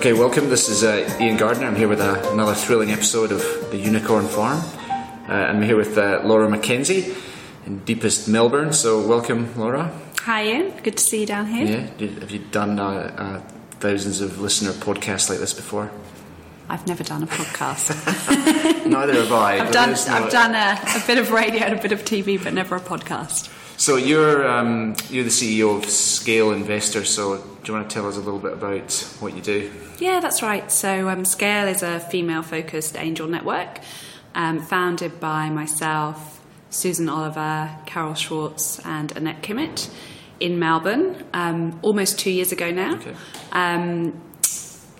Okay, welcome. This is uh, Ian Gardner. I'm here with uh, another thrilling episode of The Unicorn Farm. Uh, I'm here with uh, Laura McKenzie in deepest Melbourne. So, welcome, Laura. Hi, Ian. Good to see you down here. Yeah, have you done uh, uh, thousands of listener podcasts like this before? I've never done a podcast. Neither have I. I've done, no- I've done a, a bit of radio and a bit of TV, but never a podcast. So you're um, you're the CEO of Scale Investor. So do you want to tell us a little bit about what you do? Yeah, that's right. So, um, Scale is a female focused angel network um, founded by myself, Susan Oliver, Carol Schwartz, and Annette Kimmitt in Melbourne um, almost two years ago now. Okay.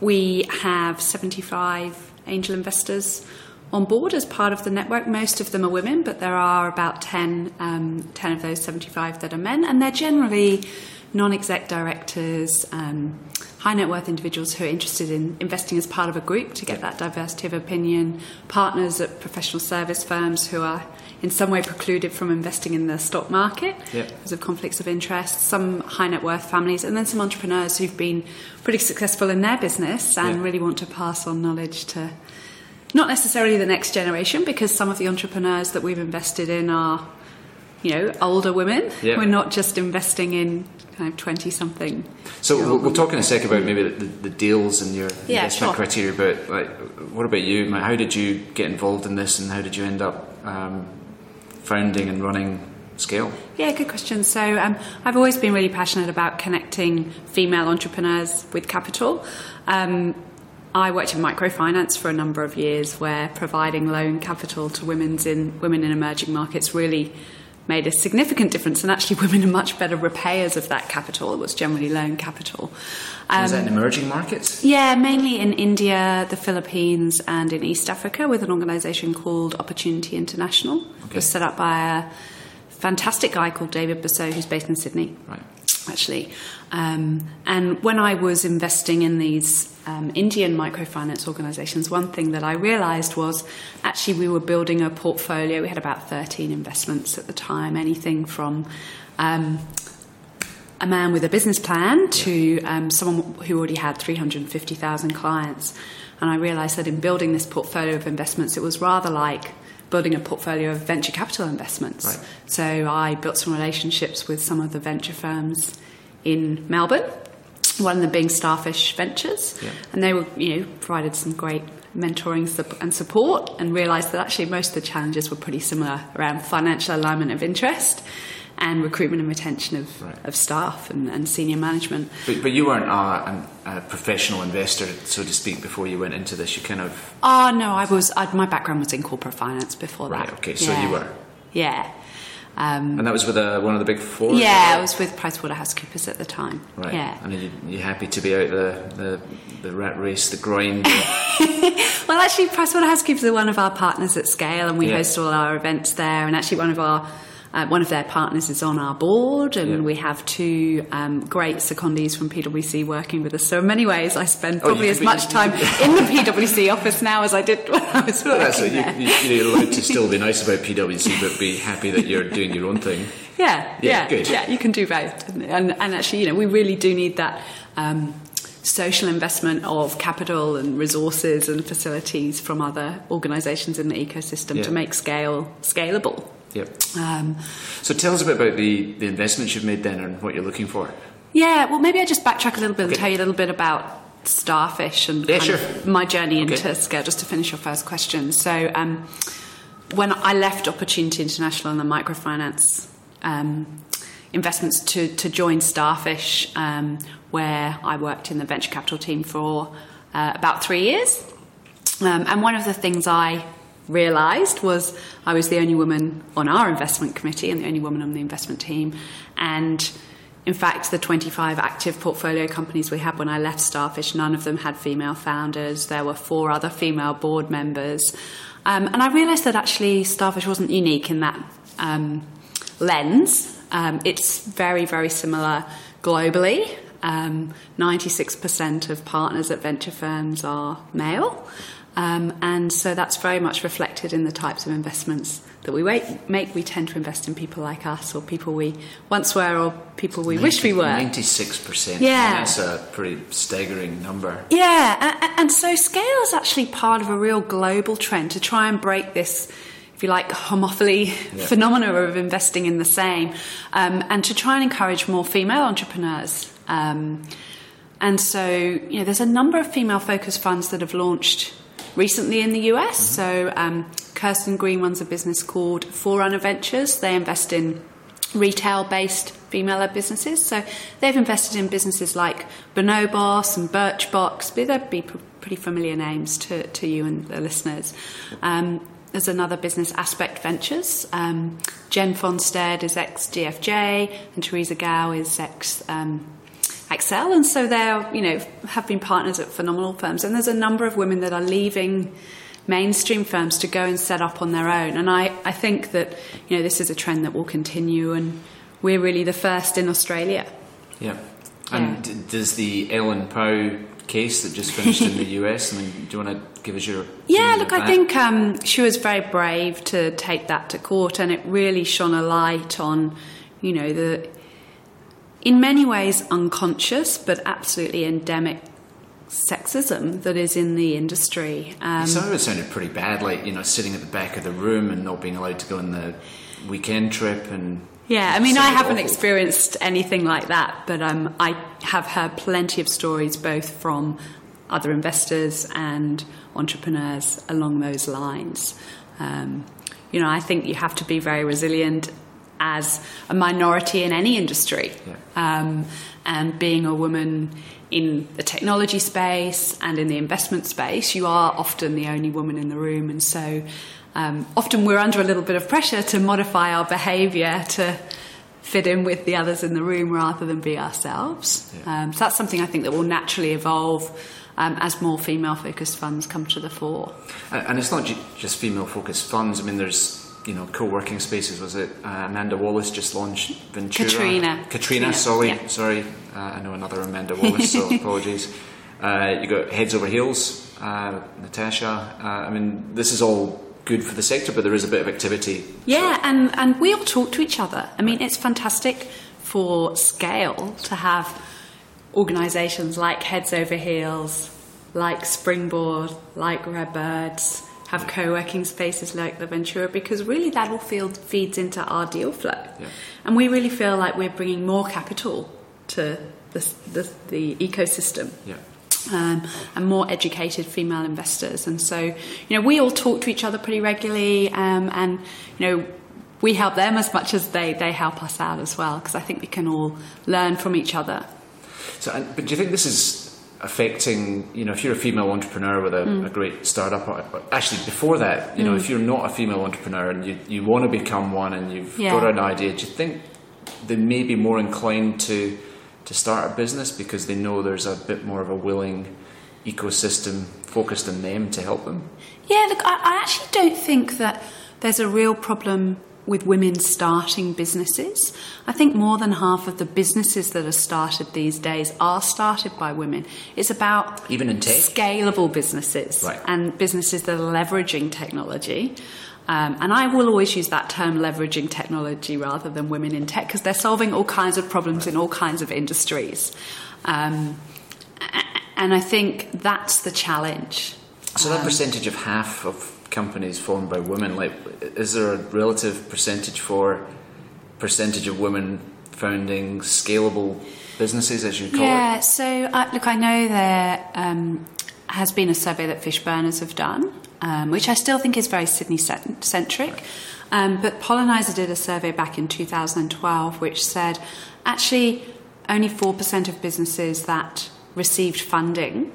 We have 75 angel investors on board as part of the network. Most of them are women, but there are about 10, um, 10 of those 75 that are men, and they're generally non exec directors, um, high net worth individuals who are interested in investing as part of a group to get that diversity of opinion, partners at professional service firms who are in some way precluded from investing in the stock market Yep. because of conflicts of interest, some high net worth families, and then some entrepreneurs who've been pretty successful in their business and Yeah. really want to pass on knowledge to not necessarily the next generation, because some of the entrepreneurs that we've invested in are, you know, older women. Yeah. We're not just investing in kind of 20 something. So we'll, we'll talk in a sec about maybe the, the deals and your Yeah, investment sure. criteria. But like, what about you? How did you get involved in this, and how did you end up um, founding and running Scale? Yeah, good question. So um, I've always been really passionate about connecting female entrepreneurs with capital. Um, I worked in microfinance for a number of years, where providing loan capital to women's in women in emerging markets really made a significant difference. And actually, women are much better repayers of that capital. It was generally loan capital. Um, Was that in emerging markets? yeah, mainly in India, the Philippines, and in East Africa with an organisation called Opportunity International. It was set up by a fantastic guy called David Bussau, who's based in Sydney, Right. Actually. Um, and when I was investing in these um, Indian microfinance organisations, one thing that I realised was actually we were building a portfolio. We had about 13 investments at the time, anything from um, a man with a business plan to um, someone who already had 350,000 clients. And I realised that in building this portfolio of investments, it was rather like building a portfolio of venture capital investments. Right. So I built some relationships with some of the venture firms in Melbourne, one of them being Starfish Ventures. Yeah. And they were, you know, provided some great mentoring and support and realised that actually most of the challenges were pretty similar around financial alignment of interest and recruitment and retention of, Right. of staff and, and senior management. But, but you weren't a, a, a professional investor, so to speak, before you went into this. You kind of Oh, no, I was, i my background was in corporate finance before Right, that. okay, so you were. Yeah. Um, and that was with uh one of the big four. yeah, I was with PricewaterhouseCoopers at the time. Right. Yeah. And are you, you happy to be out the, the, the rat race, the grind? Well, actually, PricewaterhouseCoopers are one of our partners at Scale, and we Yeah. host all our events there. And actually, one of our uh, one of their partners is on our board, and Yeah. we have two um, great secondees from PwC working with us. So, in many ways, I spend Oh, probably could as be- much time in the PwC office now as I did when I was Well, working there. You, you, you're allowed to still be nice about PwC, but be happy that you're doing your own thing. Yeah, Yeah, yeah, good. yeah. You can do both, and, and, and actually, you know, we really do need that um, social investment of capital and resources and facilities from other organisations in the ecosystem Yeah. to make scale scalable. Yep. Um, So tell us a bit about the, the investments you've made then and what you're looking for. yeah, well, maybe I just backtrack a little bit and tell you a little bit about starfish and Yeah, sure. my journey Okay. into scale, just to finish your first question. So, um, when I left Opportunity International and the microfinance um, investments to, to join Starfish, um, where I worked in the venture capital team for uh, about three years. Um, and one of the things I realised was I was the only woman on our investment committee and the only woman on the investment team. And in fact, the 25 active portfolio companies we had when I left Starfish, none of them had female founders. There were four other female board members. Um, and I realised that actually Starfish wasn't unique in that um, lens. Um, it's very, very similar globally. Um, 96% of partners at venture firms are male. Um, and so that's very much reflected in the types of investments that we make. We tend to invest in people like us, or people we once were, or people we 90, wish we were. Ninety-six percent. Yeah, that's a pretty staggering number. Yeah, and, and so scale is actually part of a real global trend to try and break this if you like, homophily yeah. phenomena of investing in the same, um, and to try and encourage more female entrepreneurs. Um, and so, you know, there's a number of female focused funds that have launched recently in the US. Mm-hmm. So, um, Kirsten Green runs a business called Forerunner Ventures. They invest in retail based female led businesses. So, they've invested in businesses like Bonobos and Birchbox. They'd be pretty familiar names to, to you and the listeners. Um, there's another business, Aspect Ventures. Um, Jen Fonstad is ex DFJ, and Teresa Gouw is ex um, Accel, and so they're you know have been partners at phenomenal firms. And there's a number of women that are leaving mainstream firms to go and set up on their own. And I, I think that you know this is a trend that will continue, and we're really the first in Australia. Yeah. And yeah. does the Ellen Pao case that just finished in the US? I mean, do you want to give us your yeah? Look, I think um, she was very brave to take that to court, and it really shone a light on you know the in many ways unconscious but absolutely endemic sexism that is in the industry. Um, Some of it sounded pretty bad, like you know, sitting at the back of the room and not being allowed to go on the weekend trip and. Yeah, I mean, I haven't awful. experienced anything like that, but um, I have heard plenty of stories both from other investors and entrepreneurs along those lines. Um, you know, I think you have to be very resilient as a minority in any industry. Yeah. Um, and being a woman in the technology space and in the investment space, you are often the only woman in the room. And so um, often we're under a little bit of pressure to modify our behaviour to fit in with the others in the room rather than be ourselves. Yeah. Um, so that's something I think that will naturally evolve. Um, as more female focused funds come to the fore. And it's not just female focused funds. I mean, there's you know, co-working spaces. Was it uh, Amanda Wallace just launched Ventura? Katrina. Katrina, sorry, yeah. sorry. Uh, I know another Amanda Wallace, so apologies. Uh, you got Heads Over Heels, uh, Natasha. Uh, I mean, this is all good for the sector, but there is a bit of activity. Yeah, so. and, and we all talk to each other. I mean, it's fantastic for scale to have organisations like Heads Over Heels, like Springboard, like Redbirds, have co-working spaces like the Ventura because really that all field feeds into our deal flow. Yeah. And we really feel like we're bringing more capital to the, the, the ecosystem. Yeah. Um, and more educated female investors. And so, you know, we all talk to each other pretty regularly, um, and you know, we help them as much as they they help us out as well. Because I think we can all learn from each other. So, but do you think this is affecting, you know, if you're a female entrepreneur with a, mm. a, great startup, actually before that, you mm. know, if you're not a female entrepreneur and you, you want to become one and you've yeah. got an idea, do you think they may be more inclined to, to start a business because they know there's a bit more of a willing ecosystem focused on them to help them? Yeah, look, I, I actually don't think that there's a real problem with women starting businesses. I think more than half of the businesses that are started these days are started by women. It's about even in tech? scalable businesses right. and businesses that are leveraging technology. Um, and I will always use that term leveraging technology rather than women in tech because they're solving all kinds of problems in all kinds of industries. Um, and I think that's the challenge. So that um, percentage of half of companies formed by women, like is there a relative percentage for percentage of women founding scalable businesses, as you call yeah, it? Yeah. So uh, look, I know there um, has been a survey that Fishburners have done, um, which I still think is very Sydney centric. Um, but Pollenizer did a survey back in 2012, which said actually only 4% of businesses that received funding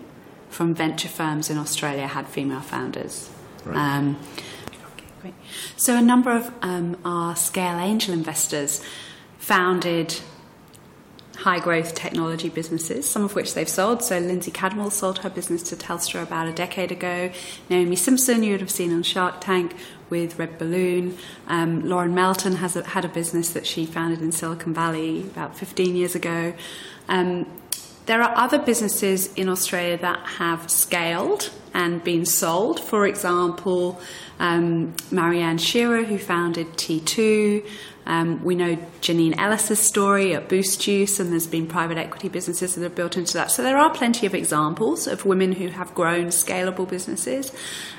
from venture firms in Australia had female founders. Um, so, a number of um, our scale angel investors founded high growth technology businesses, some of which they've sold. So, Lindsay Cadwell sold her business to Telstra about a decade ago. Naomi Simons, you would have seen on Shark Tank with Red Balloon. Um, Lauren Melton has a, had a business that she founded in Silicon Valley about 15 years ago. Um, there are other businesses in Australia that have scaled and been sold. For example, um, Maryanne Shearer, who founded T2. Um, we know Janine Ellis's story at Boost Juice, and there's been private equity businesses that have built into that. So there are plenty of examples of women who have grown scalable businesses.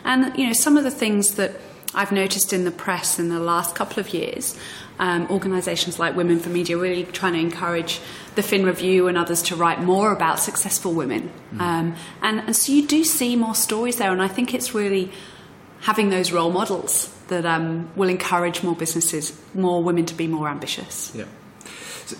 And, you know, some of the things that I've noticed in the press in the last couple of years, um, organisations like Women for Media really trying to encourage the Fin Review and others to write more about successful women. Mm. Um, and, and so you do see more stories there, and I think it's really having those role models that um, will encourage more businesses, more women to be more ambitious. Yeah.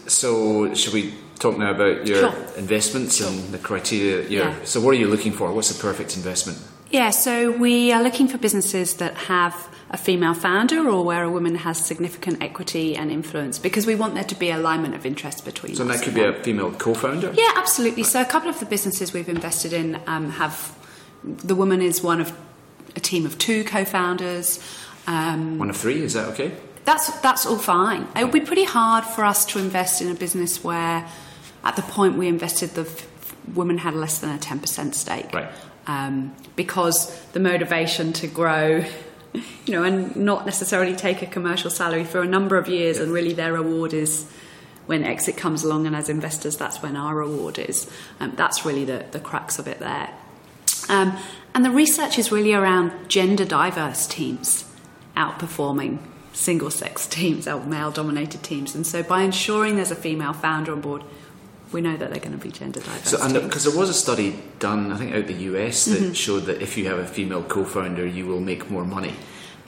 So, should we talk now about your sure. investments sure. and the criteria? Yeah. So, what are you looking for? What's the perfect investment? Yeah, so we are looking for businesses that have a female founder or where a woman has significant equity and influence because we want there to be alignment of interest between so that could be a female co-founder? Yeah absolutely. So a couple of the businesses we've invested in um, have the woman is one of a team of two co-founders um, one of three is that okay? That's that's all fine. It would be pretty hard for us to invest in a business where at the point we invested the f- woman had less than a 10% stake. Right um, because the motivation to grow, you know, and not necessarily take a commercial salary for a number of years, and really their reward is when exit comes along, and as investors, that's when our reward is. Um, that's really the, the crux of it there. Um, and the research is really around gender diverse teams outperforming single sex teams, male dominated teams. And so by ensuring there's a female founder on board, we know that they're going to be gender diverse. So, because there was a study done, I think, out the US that mm-hmm. showed that if you have a female co-founder, you will make more money.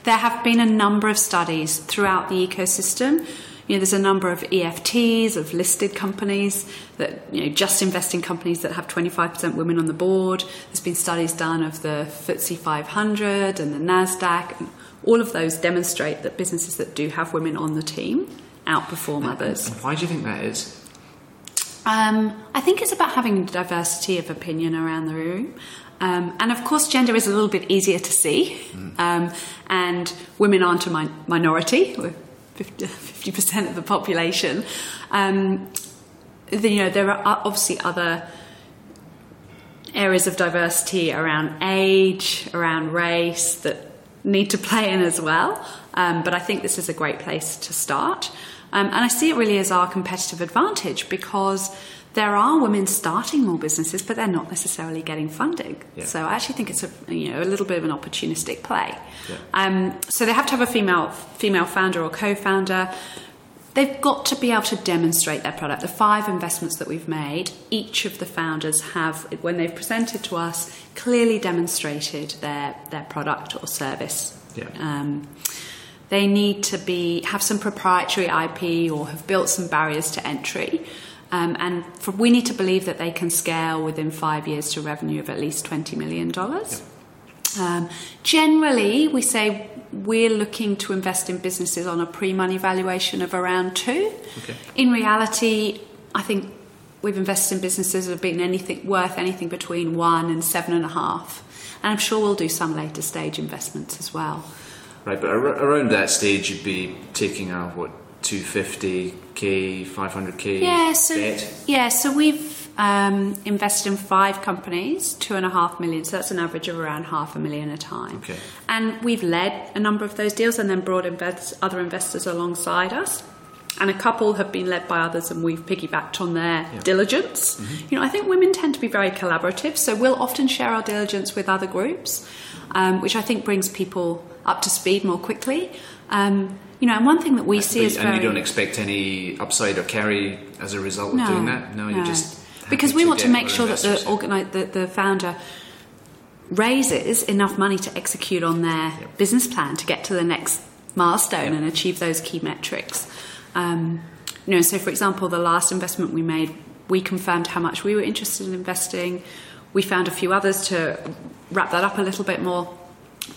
There have been a number of studies throughout the ecosystem. You know, there's a number of EFTs of listed companies that you know just investing companies that have 25% women on the board. There's been studies done of the FTSE 500 and the Nasdaq. And all of those demonstrate that businesses that do have women on the team outperform and, others. And why do you think that is? Um, I think it's about having diversity of opinion around the room. Um, and of course, gender is a little bit easier to see. Mm. Um, and women aren't a mi- minority, we're 50, percent of the population. Um, the, you know, there are obviously other areas of diversity around age, around race that need to play in as well. Um, but I think this is a great place to start. Um, and I see it really as our competitive advantage because there are women starting more businesses, but they're not necessarily getting funding. Yeah. So I actually think it's a you know a little bit of an opportunistic play. Yeah. Um, so they have to have a female female founder or co-founder. They've got to be able to demonstrate their product. The five investments that we've made, each of the founders have, when they've presented to us, clearly demonstrated their their product or service. Yeah. Um, they need to be have some proprietary IP or have built some barriers to entry. Um, and for, we need to believe that they can scale within five years to revenue of at least $20 million. Um, generally, we say we're looking to invest in businesses on a pre money valuation of around two. Okay. In reality, I think we've invested in businesses that have been anything worth anything between one and seven and a half. And I'm sure we'll do some later stage investments as well. Right, but ar- around that stage, you'd be taking out what 250k, 500k yeah, so, debt. Yeah, so we've um, invested in five companies, two and a half million. So that's an average of around half a million a time. Okay. And we've led a number of those deals, and then brought invest- other investors alongside us. And a couple have been led by others, and we've piggybacked on their yeah. diligence. Mm-hmm. You know, I think women tend to be very collaborative, so we'll often share our diligence with other groups, um, which I think brings people up to speed more quickly. Um, you know, and one thing that we see is and very, you don't expect any upside or carry as a result of doing that. No, you just because we want to make sure that the, organi- the, the founder raises enough money to execute on their yep. business plan to get to the next milestone yep. and achieve those key metrics. Um, you know, so for example, the last investment we made, we confirmed how much we were interested in investing. We found a few others to wrap that up a little bit more.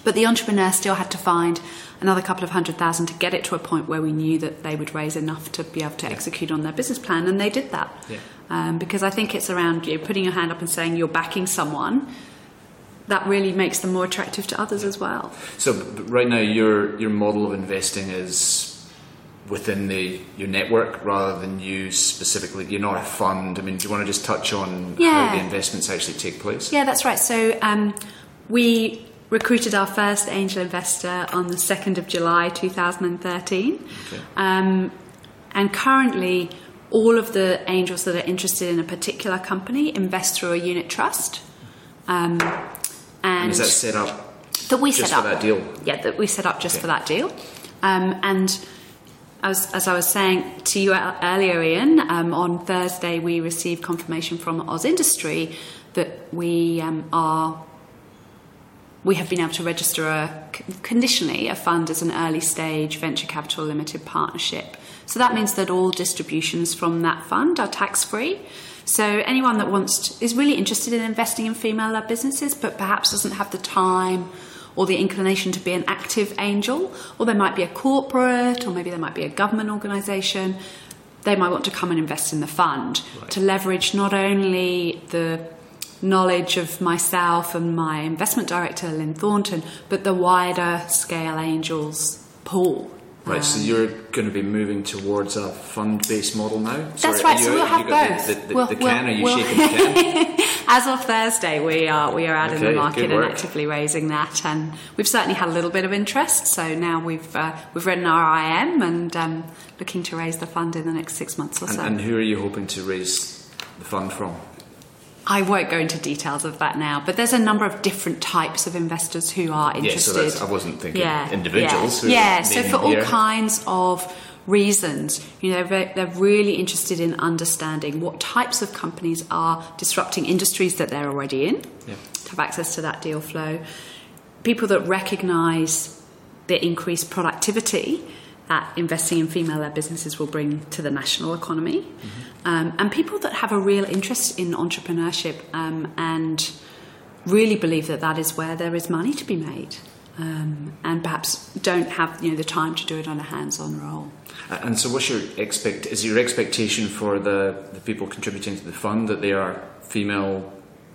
But the entrepreneur still had to find another couple of hundred thousand to get it to a point where we knew that they would raise enough to be able to yeah. execute on their business plan, and they did that. Yeah. Um, because I think it's around you know, putting your hand up and saying you're backing someone. That really makes them more attractive to others as well. So right now, your your model of investing is within the your network rather than you specifically. You're not a fund. I mean, do you want to just touch on Yeah. how the investments actually take place? Yeah, that's right. So um, we recruited our first angel investor on the 2nd of July 2013. Okay. Um, and currently, all of the angels that are interested in a particular company invest through a unit trust. Um, and And is that set up that we just set up for that deal? Yeah, that we set up just Okay. for that deal. Um, and as, as I was saying to you earlier, Ian, um, on Thursday we received confirmation from AusIndustry that we um, are we have been able to register a, conditionally a fund as an early stage venture capital limited partnership. So that means that all distributions from that fund are tax free. So anyone that wants to, is really interested in investing in female led businesses, but perhaps doesn't have the time or the inclination to be an active angel, or there might be a corporate, or maybe there might be a government organisation. They might want to come and invest in the fund Right. to leverage not only the knowledge of myself and my investment director, Lynn Thornton, but the wider Scale Angels pool. Right, so Um, you're going to be moving towards a fund-based model now. That's Sorry, right. you- So we'll have both. The, the, the, We'll- the we'll- can? Are you we'll- shaking the can? As of Thursday, we are we are out in the market and actively raising that, and we've certainly had a little bit of interest. So now we've uh, we've written our IM and um, looking to raise the fund in the next six months or And, so. and who are you hoping to raise the fund from? I won't go into details of that now, but there's a number of different types of investors who are interested. Yeah, so that's, I wasn't thinking individuals. Yeah, yeah. so for all kinds of reasons, you know, they're, they're really interested in understanding what types of companies are disrupting industries that they're already in Yeah. to have access to that deal flow. People that recognise the increased productivity that investing in female-led businesses will bring to the national economy, um, and people that have a real interest in entrepreneurship um, and really believe that that is where there is money to be made, um, and perhaps don't have you know the time to do it on a hands-on role. And so, what's your expect? Is your expectation for the, the people contributing to the fund that they are female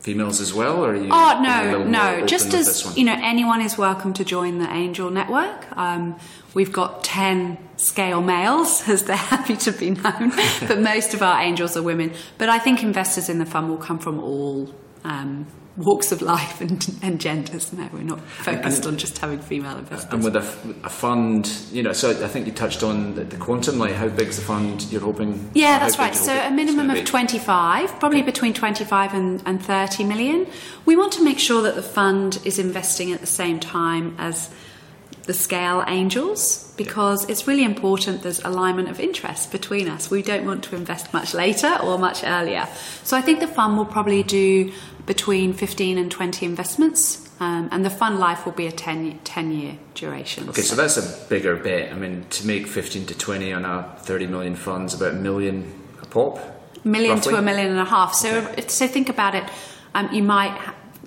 females as well, or are you? Oh are you a no, no! Just as you know, anyone is welcome to join the Angel Network. Um, we've got ten scale males, as they're happy to be known, but most of our angels are women. But I think investors in the fund will come from all um, walks of life and, and genders. No, we're not focused on just having female investors. And with a fund, you know, so I think you touched on the, the quantum. Like, how big's the fund you're hoping? Yeah, that's right. So a minimum of 25, probably between 25 and, and 30 million. We want to make sure that the fund is investing at the same time as the scale angels because it's really important there's alignment of interest between us. We don't want to invest much later or much earlier. So I think the fund will probably do between 15 and 20 investments. Um, and the fund life will be a 10, 10 year duration. Okay, so that's a bigger bet. I mean, to make 15 to 20 on a 30 million fund's about a million a pop. million roughly? to a million and a half. So, Okay. so think about it. Um, you might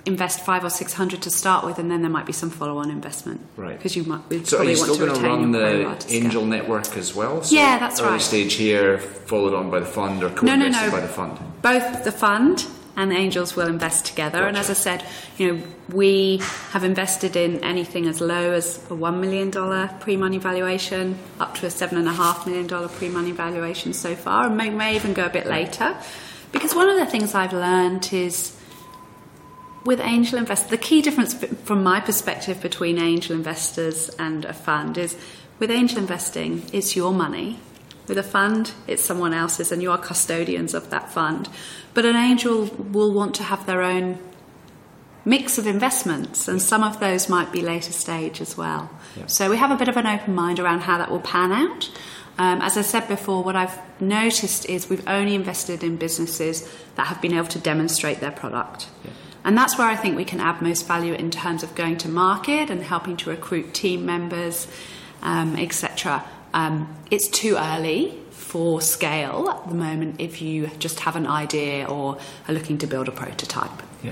invest five or six hundred to start with, and then there might be some follow-on investment. Right. Because you might So are you still going to run the angel network as well? So Yeah, that's early right. stage here, followed on by the fund, or No, no, co-invested no. by the fund. Both the fund and the angels will invest together. And as I said, you know, we have invested in anything as low as a one million dollar pre-money valuation, up to a seven and a half million dollar pre-money valuation so far, and may, may even go a bit later. Because one of the things I've learned is with angel investors, the key difference from my perspective between angel investors and a fund is with angel investing, it's your money. With a fund, it's someone else's, and you are custodians of that fund. But an angel will want to have their own mix of investments, and some of those might be later stage as well. Yeah. So we have a bit of an open mind around how that will pan out. Um, as I said before, what I've noticed is we've only invested in businesses that have been able to demonstrate their product. Yeah. And that's where I think we can add most value in terms of going to market and helping to recruit team members, um, etc. Um, it's too early for scale at the moment if you just have an idea or are looking to build a prototype. Yeah.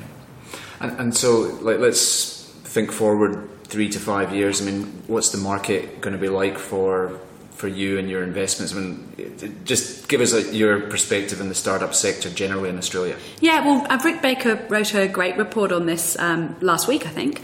And, and so, like, let's think forward three to five years. I mean, what's the market going to be like for for you and your investments? I mean, just give us a, your perspective in the startup sector generally in Australia. Yeah, well, uh, Rick Baker wrote a great report on this um, last week, I think.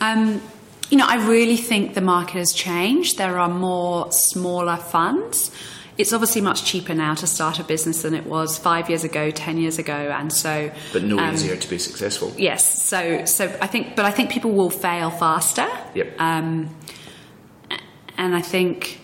Um, you know, I really think the market has changed. There are more smaller funds. It's obviously much cheaper now to start a business than it was five years ago, ten years ago, and so. But no um, easier to be successful. Yes, so so I think, but I think people will fail faster. Yep. Um, and I think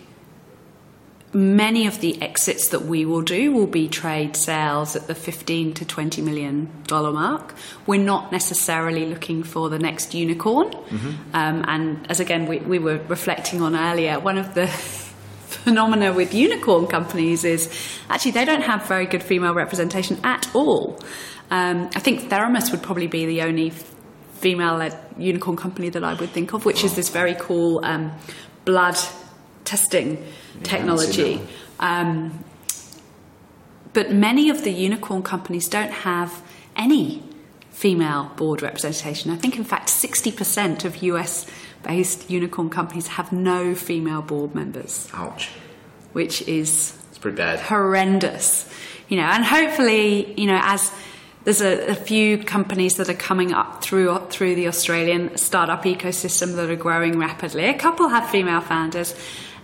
many of the exits that we will do will be trade sales at the 15 to 20 million dollar mark. We're not necessarily looking for the next unicorn. Mm-hmm. Um, and as again, we, we were reflecting on earlier, one of the phenomena with unicorn companies is actually they don't have very good female representation at all. Um, I think Theranos would probably be the only female led unicorn company that I would think of, which is this very cool um, blood testing technology. Um, but many of the unicorn companies don't have any female board representation. I think, in fact, 60% of US based unicorn companies have no female board members. Ouch. Which is it's pretty bad. horrendous. You know, and hopefully, you know, as there's a, a, few companies that are coming up through through the Australian startup ecosystem that are growing rapidly. A couple have female founders,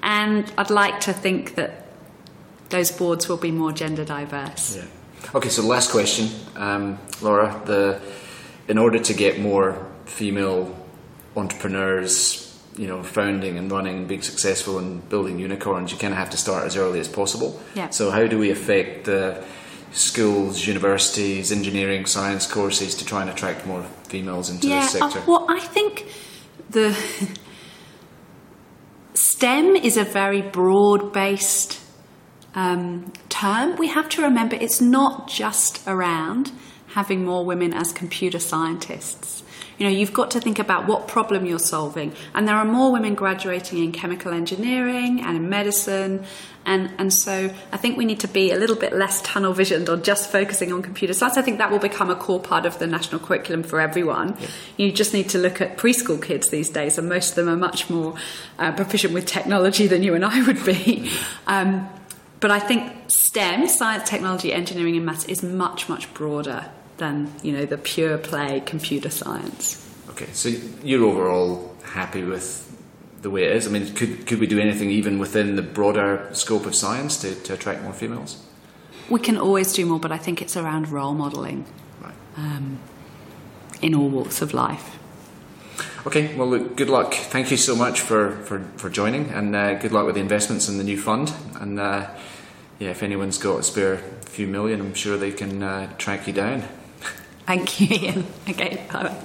and I'd like to think that those boards will be more gender diverse. Yeah. Okay, so last question, um, Laura. The in order to get more female entrepreneurs, you know, founding and running, and being successful and building unicorns, you kind of have to start as early as possible. Yeah. So how do we affect the schools, universities, engineering, science courses to try and attract more females into yeah, this sector? Uh, well, I think the STEM is a very broad based um, term. We have to remember it's not just around having more women as computer scientists. You know, you've got to think about what problem you're solving. And there are more women graduating in chemical engineering and in medicine. And, and so I think we need to be a little bit less tunnel visioned or just focusing on computer science. I think that will become a core part of the national curriculum for everyone. Yeah. You just need to look at preschool kids these days, and most of them are much more uh, proficient with technology than you and I would be. Um, but I think STEM, science, technology, engineering, and maths, is much, much broader than you know the pure play computer science. Okay, so you're overall happy with the way it is. I mean, could could we do anything even within the broader scope of science to, to attract more females? We can always do more, but I think it's around role modelling right. um, in all walks of life. Okay, well, look, good luck. Thank you so much for, for, for joining, and uh, good luck with the investments in the new fund. And uh, yeah, if anyone's got a spare few million, I'm sure they can uh, track you down. Thank you, Ian. Okay, bye.